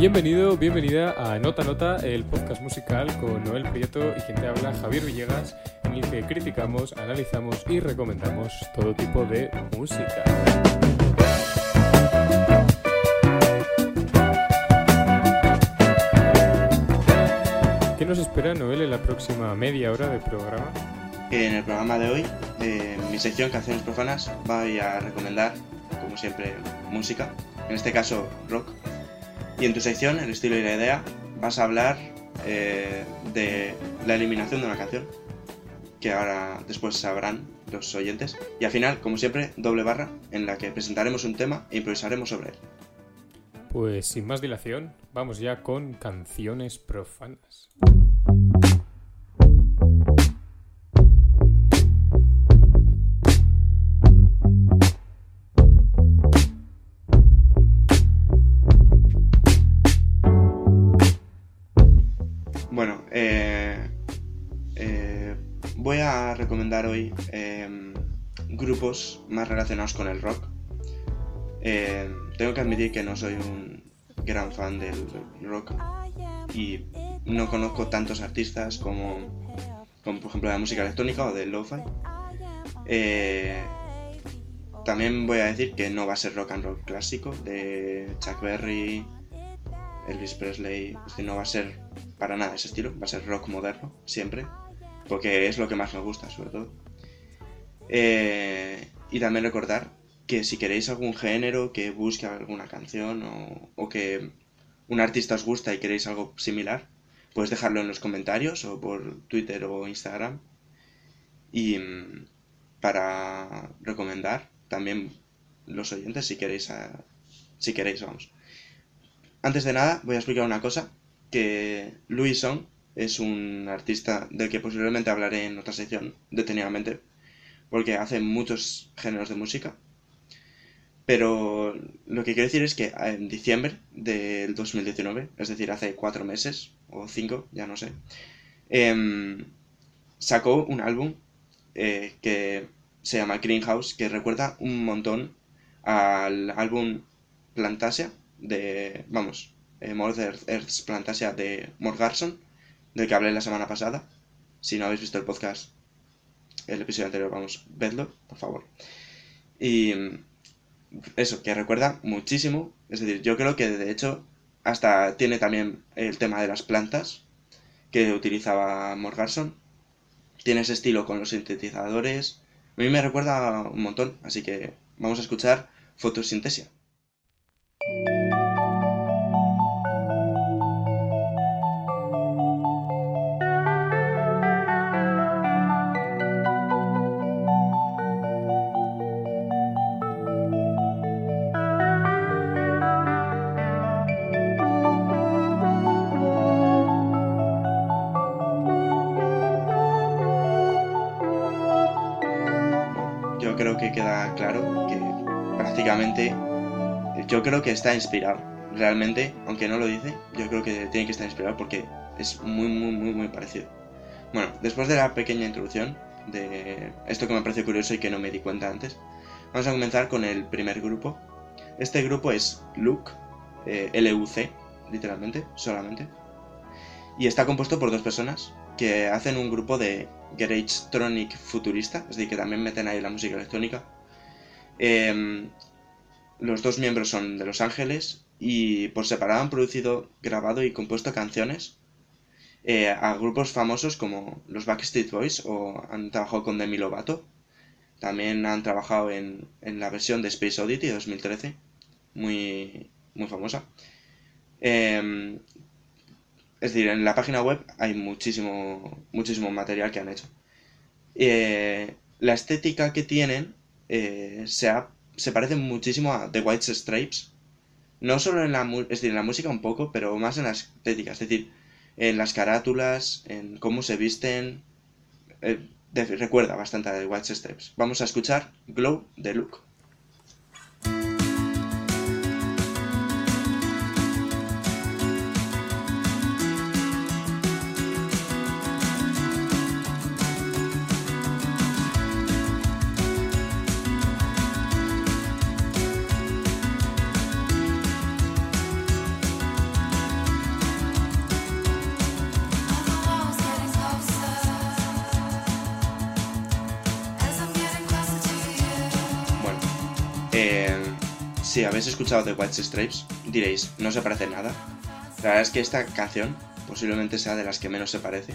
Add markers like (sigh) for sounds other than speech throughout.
Bienvenido, bienvenida a Nota Nota, el podcast musical con Noel Prieto y quien te habla Javier Villegas, en el que criticamos, analizamos y recomendamos todo tipo de música. ¿Qué nos espera Noel en la próxima media hora de programa? En el programa de hoy, en mi sección Canciones Profanas, voy a recomendar, como siempre, música, en este caso rock. Y en tu sección, el estilo y la idea, vas a hablar eh, de la eliminación de una canción, que ahora después sabrán los oyentes. Y al final, como siempre, doble barra, en la que presentaremos un tema e improvisaremos sobre él. Pues sin más dilación, vamos ya con canciones profanas. Eh, grupos más relacionados con el rock. Eh, tengo que admitir que no soy un gran fan del rock y no conozco tantos artistas como, como por ejemplo la música electrónica o del lo-fi. Eh, también voy a decir que no va a ser rock and roll clásico de Chuck Berry, Elvis Presley, no va a ser para nada ese estilo, va a ser rock moderno, siempre, porque es lo que más me gusta, sobre todo. Eh, y también recordar que si queréis algún género, que busque alguna canción o, que un artista os gusta y queréis algo similar, puedes dejarlo en los comentarios o por Twitter o Instagram. Y mm, para recomendar también los oyentes si queréis, a- si queréis, vamos. Antes de nada, voy a explicar una cosa, que Louis Song es un artista del que posiblemente hablaré en otra sección detenidamente, porque hace muchos géneros de música. Pero lo que quiero decir es que en diciembre del 2019, es decir, hace cuatro meses o cinco, ya no sé, em, sacó un álbum eh, que se llama Greenhouse, que recuerda un montón al álbum Plantasia de, vamos, eh, Mother Plantasia de Morgarson, del que hablé la semana pasada. Si no habéis visto el podcast, el episodio anterior, vamos, vedlo, por favor. Y mm, eso, que recuerda muchísimo. Es decir, yo creo que de hecho hasta tiene también el tema de las plantas que utilizaba Morgarson. Tiene ese estilo con los sintetizadores. A mí me recuerda un montón, así que vamos a escuchar Fotosintesia. Yo creo que está inspirado. Realmente, aunque no lo dice, yo creo que tiene que estar inspirado porque es muy, muy, muy, muy parecido. Bueno, después de la pequeña introducción de esto que me pareció curioso y que no me di cuenta antes, vamos a comenzar con el primer grupo. Este grupo es Luc, eh, L-U-C, literalmente, solamente. Y está compuesto por dos personas que hacen un grupo de Garage Tronic futurista, es decir, que también meten ahí la música electrónica. Em, los dos miembros son de Los Ángeles y por separado han producido, grabado y compuesto canciones eh, a grupos famosos como los Backstreet Boys o han trabajado con Demi Lovato. También han trabajado en, en la versión de Space Oddity de 2013, muy, muy famosa. Em, es decir, en la página web hay muchísimo, muchísimo material que han hecho. Eh, la estética que tienen eh, se, ha- se parece muchísimo a The White Stripes. No solo en la, música un poco, pero más en la estética. Es decir, en las carátulas, en cómo se visten. eh, de- recuerda bastante a The White Stripes. Vamos a escuchar Glow de Luke. Si habéis escuchado The White Stripes, diréis, no se parece nada. La verdad es que esta canción posiblemente sea de las que menos se parece.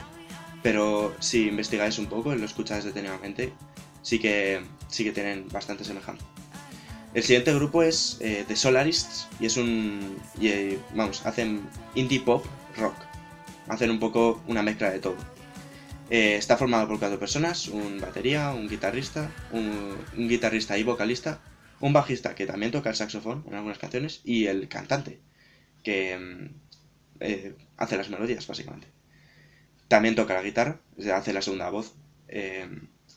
Pero si investigáis un poco y lo escucháis detenidamente, sí que, sí que tienen bastante semejanza. El siguiente grupo es eh, The Solarists y es un... Eh, vamos, hacen indie pop rock. Hacen un poco una mezcla de todo. Eh, está formado por cuatro personas, un batería, un guitarrista, un, guitarrista y vocalista, un bajista que también toca el saxofón en algunas canciones y el cantante que mm, hace las melodías básicamente. También toca la guitarra, hace la segunda voz.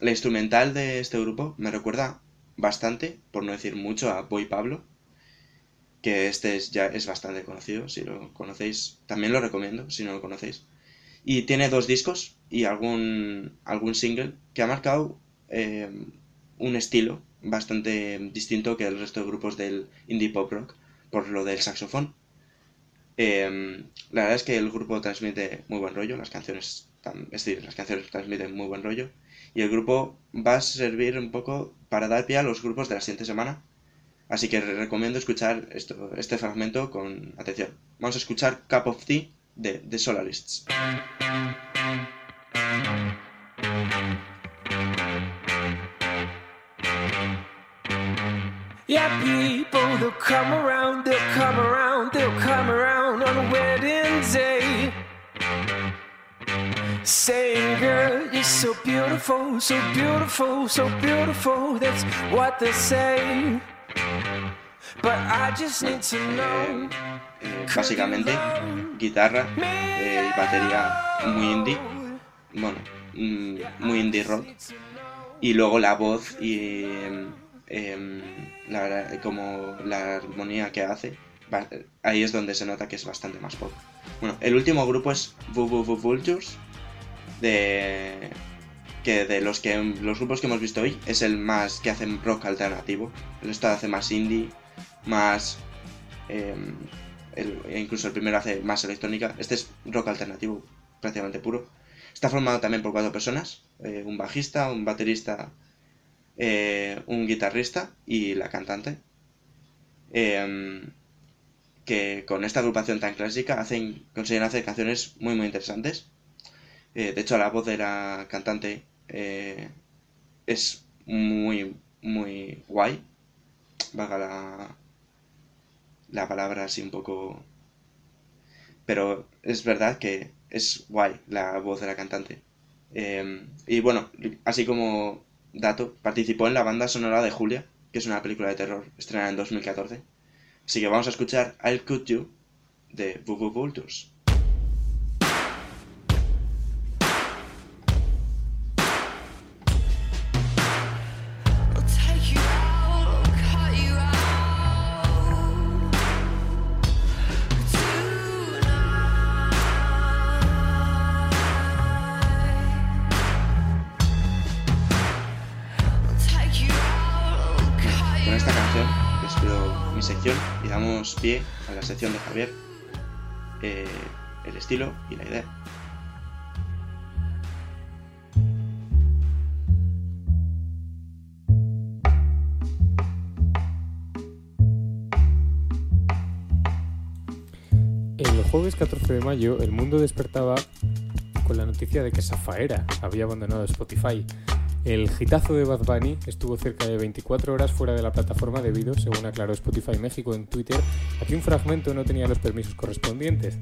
la instrumental de este grupo me recuerda bastante, por no decir mucho, a Boy Pablo, que este es, ya es bastante conocido, si lo conocéis, también lo recomiendo, si no lo conocéis. Y tiene dos discos y algún, algún single que ha marcado eh, un estilo bastante distinto que el resto de grupos del indie pop rock, por lo del saxofón. Eh, la verdad es que el grupo transmite muy buen rollo, las canciones, es decir, las canciones transmiten muy buen rollo y el grupo va a servir un poco para dar pie a los grupos de la siguiente semana. Así que recomiendo escuchar esto, este fragmento con atención. Vamos a escuchar Cup of Tea de The Solarists. Yeah, people, come around, they'll come around, they'll come around on a wedding day. saying, Girl, you're so beautiful, so beautiful, so beautiful. That's what they say. But I just need to know. Básicamente, guitarra eh, y batería muy indie. Bueno, mm, muy indie rock. Y luego la voz y eh, la, como la armonía que hace. Ahí es donde se nota que es bastante más pop. Bueno, el último grupo es Voo Vultures, de que de los que los grupos que hemos visto hoy es el más que hacen rock alternativo. El estado hace más indie, más em, e incluso el primero hace más electrónica. Este es rock alternativo, prácticamente puro. Está formado también por cuatro personas: eh, un bajista, un baterista, eh, un guitarrista y la cantante. Em, que con esta agrupación tan clásica hacen, consiguen hacer canciones muy muy interesantes eh, de hecho, la voz de la cantante eh, es muy, muy guay. Vaga la, la palabra así un poco... Pero es verdad que es guay la voz de la cantante. Eh, y bueno, así como dato, participó en la banda sonora de Julia, que es una película de terror estrenada en 2014. Así que vamos a escuchar I'll Cut You de Boo Vultures. De Javier, eh, el estilo y la idea. El jueves 14 de mayo el mundo despertaba con la noticia de que Safaera había abandonado Spotify el gitazo de Bad Bunny estuvo cerca de 24 horas fuera de la plataforma debido, según aclaró Spotify México en Twitter, a que un fragmento no tenía los permisos correspondientes.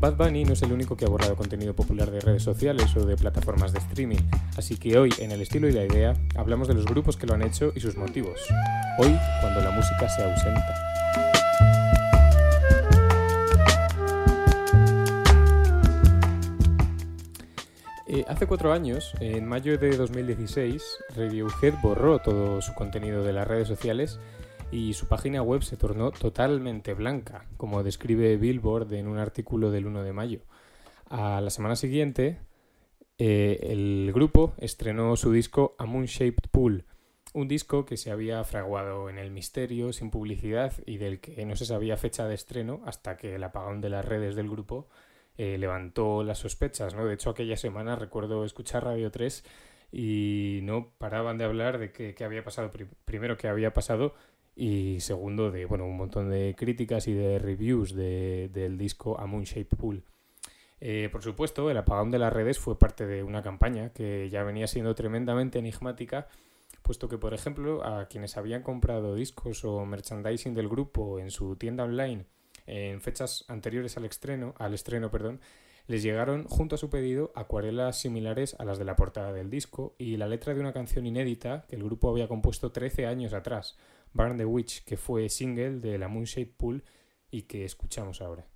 Bad Bunny no es el único que ha borrado contenido popular de redes sociales o de plataformas de streaming, así que hoy, en el estilo y la idea, hablamos de los grupos que lo han hecho y sus motivos. Hoy, cuando la música se ausenta. Eh, hace cuatro años, en mayo de 2016, Radiohead borró todo su contenido de las redes sociales y su página web se tornó totalmente blanca, como describe Billboard en un artículo del 1 de mayo. A la semana siguiente, eh, el grupo estrenó su disco A Moon Shaped Pool, un disco que se había fraguado en el misterio, sin publicidad y del que no se sabía fecha de estreno hasta que el apagón de las redes del grupo eh, levantó las sospechas, ¿no? De hecho, aquella semana recuerdo escuchar Radio 3 y no paraban de hablar de qué, había pasado, primero qué había pasado y segundo de bueno un montón de críticas y de reviews del disco A Moon Shape Pool. Eh, por supuesto, el apagón de las redes fue parte de una campaña que ya venía siendo tremendamente enigmática, puesto que, por ejemplo, a quienes habían comprado discos o merchandising del grupo en su tienda online en fechas anteriores al estreno, al estreno, perdón, les llegaron junto a su pedido acuarelas similares a las de la portada del disco y la letra de una canción inédita que el grupo había compuesto 13 años atrás, Burn the Witch, que fue single de la Moonshape Pool y que escuchamos ahora.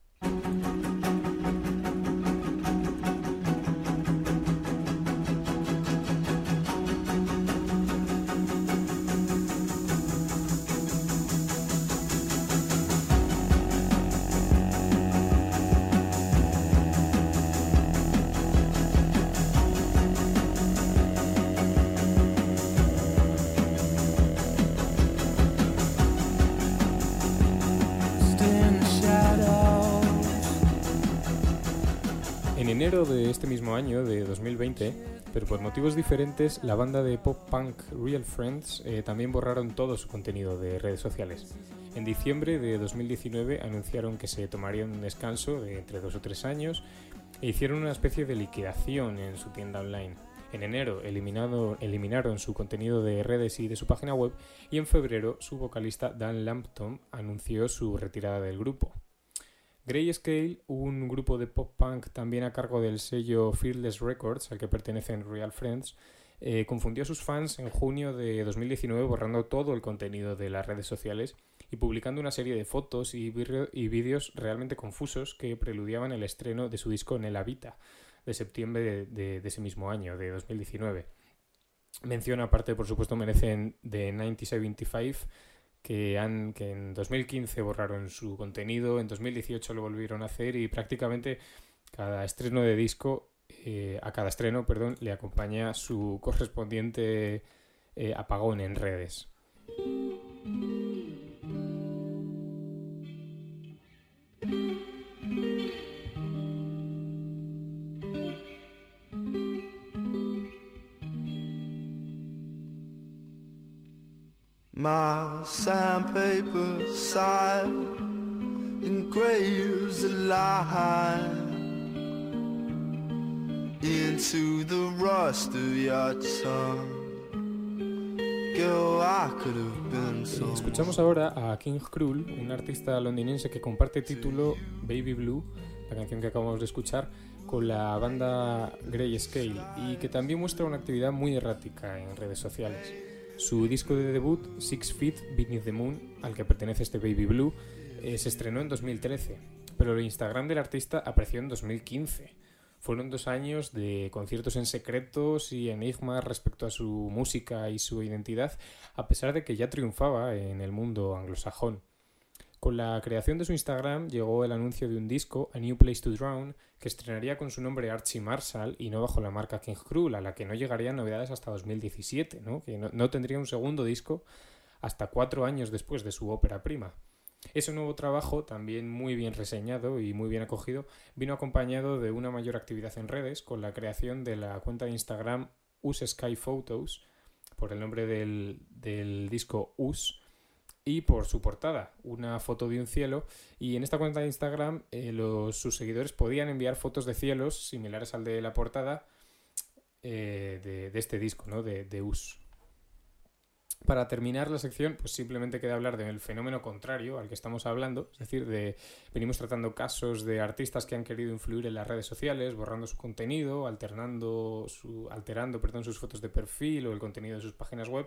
De este mismo año, de 2020, pero por motivos diferentes, la banda de pop punk Real Friends eh, también borraron todo su contenido de redes sociales. En diciembre de 2019 anunciaron que se tomarían un descanso de entre dos o tres años e hicieron una especie de liquidación en su tienda online. En enero eliminaron su contenido de redes y de su página web y en febrero su vocalista Dan Lampton anunció su retirada del grupo. Grayscale, un grupo de pop punk también a cargo del sello Fearless Records, al que pertenecen Real Friends, eh, confundió a sus fans en junio de 2019 borrando todo el contenido de las redes sociales y publicando una serie de fotos y, vídeos realmente confusos que preludiaban el estreno de su disco en el Habita de septiembre de, ese mismo año, de 2019. Mención aparte, por supuesto, merecen de 1975 que, han, que en 2015 borraron su contenido, en 2018 lo volvieron a hacer y prácticamente cada estreno de disco, eh, a cada estreno, perdón, le acompaña su correspondiente eh, apagón en redes. My sandpaper side engraves a line into the rust of your tongue. Girl, I could have been so Escuchamos ahora a King Cruel, un artista londinense que comparte título Baby Blue, la canción que acabamos de escuchar, con la banda Grey Scale y que también muestra una actividad muy errática en redes sociales. Su disco de debut, Six Feet Beneath the Moon, al que pertenece este Baby Blue, eh, se estrenó en 2013, pero el Instagram del artista apareció en 2015. Fueron dos años de conciertos en secretos y enigmas respecto a su música y su identidad, a pesar de que ya triunfaba en el mundo anglosajón. Con la creación de su Instagram llegó el anuncio de un disco, A New Place to Drown, que estrenaría con su nombre Archie Marshall y no bajo la marca King Cruel, a la que no llegarían novedades hasta 2017, ¿no? que no, tendría un segundo disco hasta cuatro años después de su ópera prima. Ese nuevo trabajo, también muy bien reseñado y muy bien acogido, vino acompañado de una mayor actividad en redes con la creación de la cuenta de Instagram Us Sky Photos, por el nombre del, del disco Us, y por su portada, una foto de un cielo. Y en esta cuenta de Instagram eh, los, sus seguidores podían enviar fotos de cielos similares al de la portada eh, de, este disco, ¿no? de, de US. Para terminar la sección, pues simplemente queda hablar del fenómeno contrario al que estamos hablando, es decir, de venimos tratando casos de artistas que han querido influir en las redes sociales, borrando su contenido, alternando su, alterando perdón, sus fotos de perfil o el contenido de sus páginas web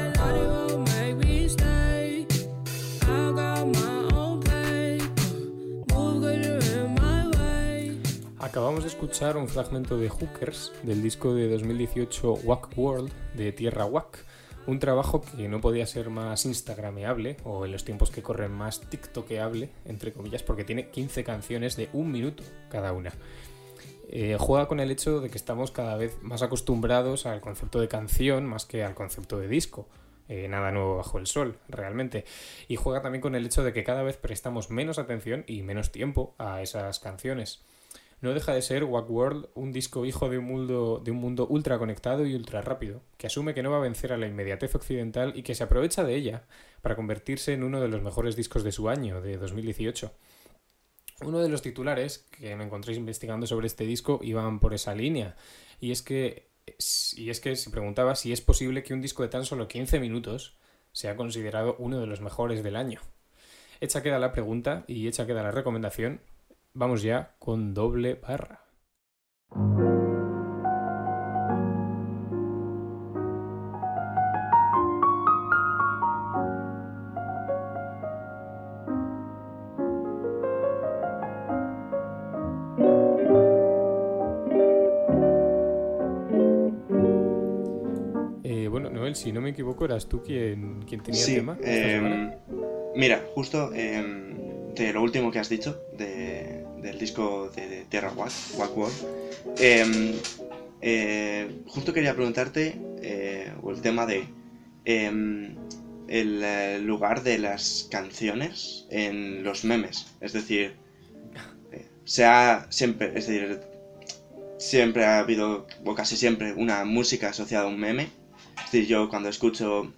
Acabamos de escuchar un fragmento de Hookers del disco de 2018 Wack World de Tierra Wack, Un trabajo que no podía ser más instagrameable, o en los tiempos que corren más tiktokeable, entre comillas, porque tiene 15 canciones de un minuto cada una. Eh, juega con el hecho de que estamos cada vez más acostumbrados al concepto de canción más que al concepto de disco. Eh, nada nuevo bajo el sol, realmente. Y juega también con el hecho de que cada vez prestamos menos atención y menos tiempo a esas canciones. No deja de ser Wack World un disco hijo de un mundo, de un mundo ultra conectado y ultra rápido, que asume que no va a vencer a la inmediatez occidental y que se aprovecha de ella para convertirse en uno de los mejores discos de su año, de 2018. Uno de los titulares que me encontréis investigando sobre este disco iban por esa línea, y es que y es que se preguntaba si es posible que un disco de tan solo 15 minutos sea considerado uno de los mejores del año. Hecha queda la pregunta y hecha queda la recomendación, vamos ya con doble barra. si no me equivoco, eras tú quien, quien tenía el tema. Em, mira, justo em, de lo último que has dicho, del disco de, Tierra Wack, Wack World, em, eh, justo quería preguntarte eh, el tema de el eh, lugar de las canciones en los memes. Es decir, sea siempre, es decir, siempre ha habido, o casi siempre, una música asociada a un meme yo cuando escucho,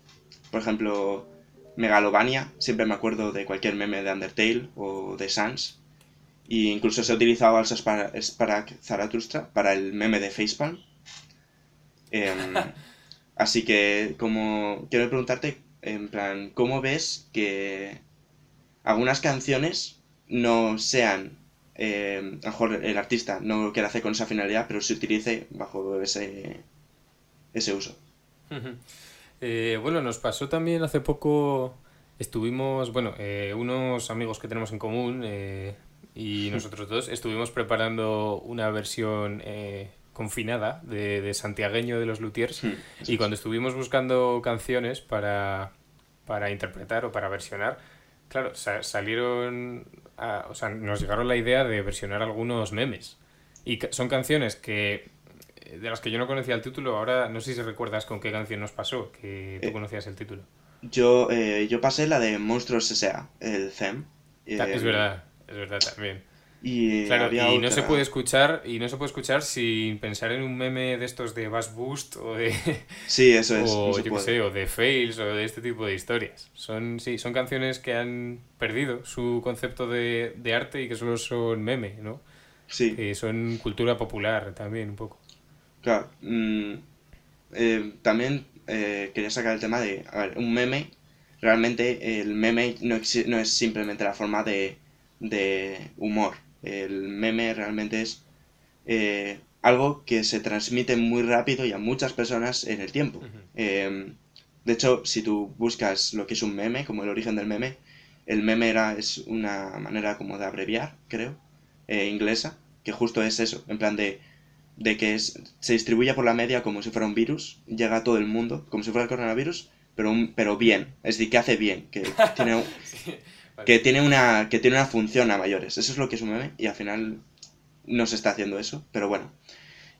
por ejemplo, Megalovania, siempre me acuerdo de cualquier meme de Undertale o de Sans. Y incluso se ha utilizado al para Zaratustra para el meme de Facepalm. Em, (laughs) así que, como quiero preguntarte, en plan, ¿cómo ves que algunas canciones no sean, em, a lo mejor el artista no quiere hacer con esa finalidad, pero se utilice bajo ese, ese uso? Eh, bueno, nos pasó también hace poco, estuvimos, bueno, eh, unos amigos que tenemos en común eh, y nosotros dos estuvimos preparando una versión confinada de, de, Santiagueño de los Luthiers y cuando estuvimos buscando canciones para, para interpretar o para versionar, claro, salieron, o sea, nos llegaron la idea de versionar algunos memes. Y son canciones que de las que yo no conocía el título, ahora no sé si recuerdas con qué canción nos pasó, que tú eh, conocías el título. Yo, eh, yo pasé la de Monstruos S.A., el es eh, verdad, es verdad también. Y, y no se puede escuchar y no se puede escuchar sin pensar en un meme de estos de Bass Boost o de (laughs) sí eso es (laughs) o yo qué sé o de fails o de este tipo de historias son sí son canciones que han perdido su concepto de, de arte y que solo son meme no sí que son cultura popular también un poco Claro. Mm, eh, también eh, quería sacar el tema de, a ver, un meme, realmente el meme no, no es simplemente la forma de, de, humor. El meme realmente es eh, algo que se transmite muy rápido y a muchas personas en el tiempo. Em, de hecho, si tú buscas lo que es un meme, como el origen del meme, el meme era, es una manera como de abreviar, creo, inglesa, que justo es eso, en plan de de que se distribuye por la media como si fuera un virus, llega a todo el mundo, como si fuera el coronavirus, pero, pero bien, es decir, que hace bien, que (laughs) tiene, que, tiene una, que tiene una función a mayores. Eso es lo que es un meme y al final no se está haciendo eso, pero bueno.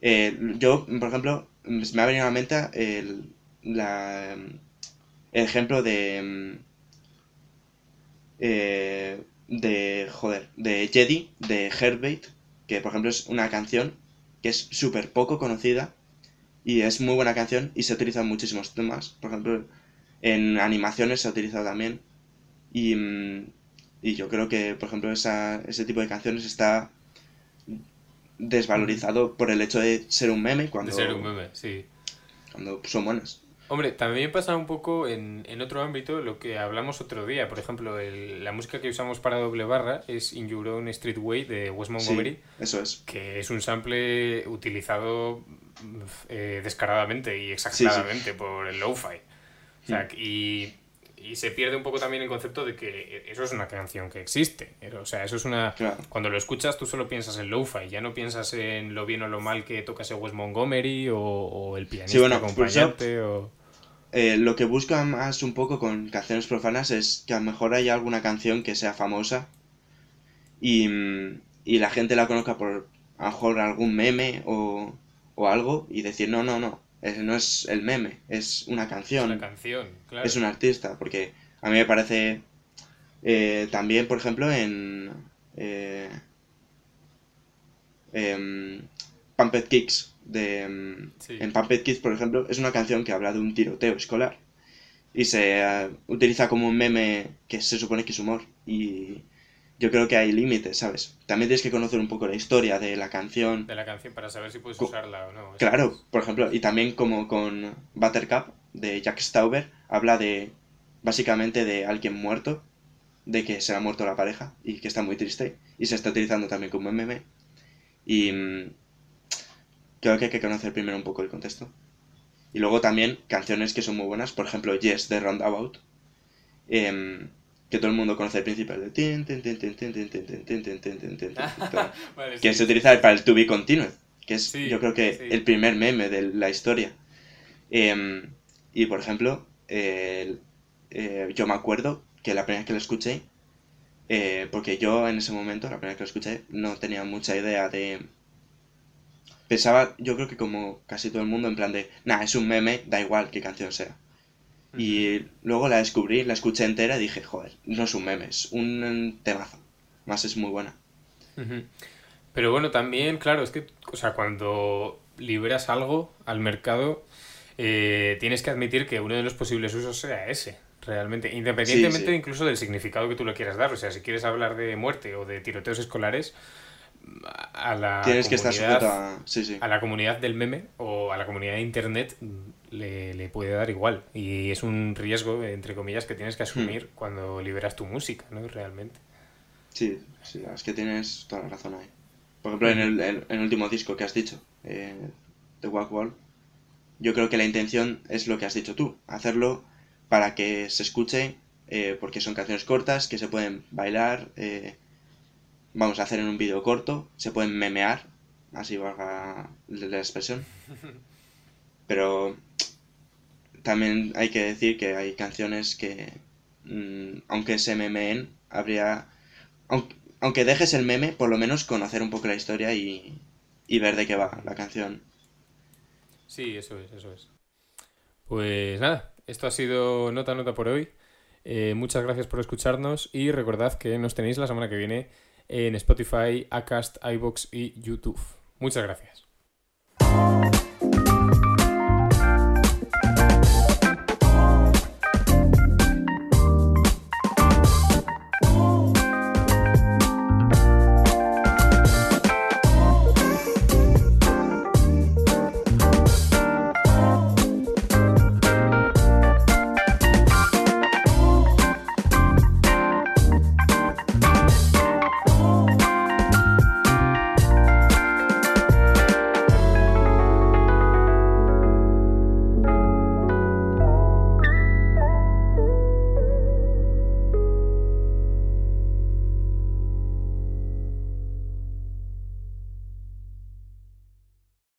Eh, yo, por ejemplo, me ha venido a la mente el, la, el ejemplo de... Eh, de, joder, de Jedi, de Herbate, que por ejemplo es una canción que es súper poco conocida y es muy buena canción y se utiliza en muchísimos temas. Por ejemplo, en animaciones se ha utilizado también. Y, mm, y yo creo que, por ejemplo, esa, ese tipo de canciones está desvalorizado por el hecho de ser un meme cuando... De ser un meme, sí. Cuando son buenas. Hombre, también pasa un poco en, en, otro ámbito lo que hablamos otro día. Por ejemplo, la música que usamos para doble barra es In Your Own Streetway de West Montgomery. eso es. Que es un sample utilizado eh, descaradamente y exageradamente por el lo-fi. O sea, hmm. y y se pierde un poco también el concepto de que eso es una canción que existe. O sea, eso es una. Cuando lo escuchas, tú solo piensas en lo-fi, ya no piensas en lo bien o lo mal que toca ese Wes Montgomery o, el pianista acompañante. o... eh, lo que busco más un poco con canciones profanas es que a lo mejor haya alguna canción que sea famosa y, mm, y la gente la conozca por a lo mejor algún meme o, o algo y decir, no, no, no, no es el meme, es una canción. Es una canción, claro. Es un artista, porque a mí me parece eh, también, por ejemplo, en eh, eh, Pumped Kicks, de, en Pumped Kicks, por ejemplo, es una canción que habla de un tiroteo escolar y se eh, utiliza como un meme que se supone que es humor y yo creo que hay límites, ¿sabes? También tienes que conocer un poco la historia de la canción. De la canción para saber si puedes usarla o no. Claro, por ejemplo, y también como con Buttercup de Jack Stauber, habla de básicamente de alguien muerto, de que se ha muerto la pareja y que está muy triste y se está utilizando también como meme. Y mm, creo que hay que conocer primero un poco el contexto. Y luego también canciones que son muy buenas, por ejemplo, Yes de Roundabout. Eh, que todo el mundo conoce el principio de que se utiliza para el to be continued, que es yo creo que el primer meme de la historia. y por ejemplo, yo me acuerdo que la primera vez que lo escuché, porque yo en ese momento, la primera vez que lo escuché, no tenía mucha idea de... Pensaba, yo creo que como casi todo el mundo, en plan de, nah, es un meme, da igual qué canción sea. Y luego la descubrí, la escuché entera y dije, joder, no es un meme, es un temazo. Más es muy buena. Pero bueno, también, claro, es que, o sea, cuando liberas algo al mercado, eh, tienes que admitir que uno de los posibles usos sea ese, realmente. Independientemente incluso del significado que tú le quieras dar. O sea, si quieres hablar de muerte o de tiroteos escolares, a la Tienes que estar a... a la comunidad del meme o a la comunidad de internet le, puede dar igual. Y es un riesgo, entre comillas, que tienes que asumir hmm. cuando liberas tu música, ¿no? Realmente. Sí, sí, es que tienes toda la razón ahí. Por ejemplo, en el, en el último disco que has dicho, eh, The Walk Wall, yo creo que la intención es lo que has dicho tú, hacerlo para que se escuche, eh, porque son canciones cortas, que se pueden bailar, eh, vamos a hacer en un vídeo corto, se pueden memear, así valga la expresión. (laughs) Pero también hay que decir que hay canciones que, mm, aunque se memeen, habría... Aunque, dejes el meme, por lo menos conocer un poco la historia y, y ver de qué va la canción. Sí, eso es, eso es. Pues nada, esto ha sido nota nota por hoy. Eh, muchas gracias por escucharnos y recordad que nos tenéis la semana que viene en Spotify, Acast, iBox y YouTube. Muchas gracias.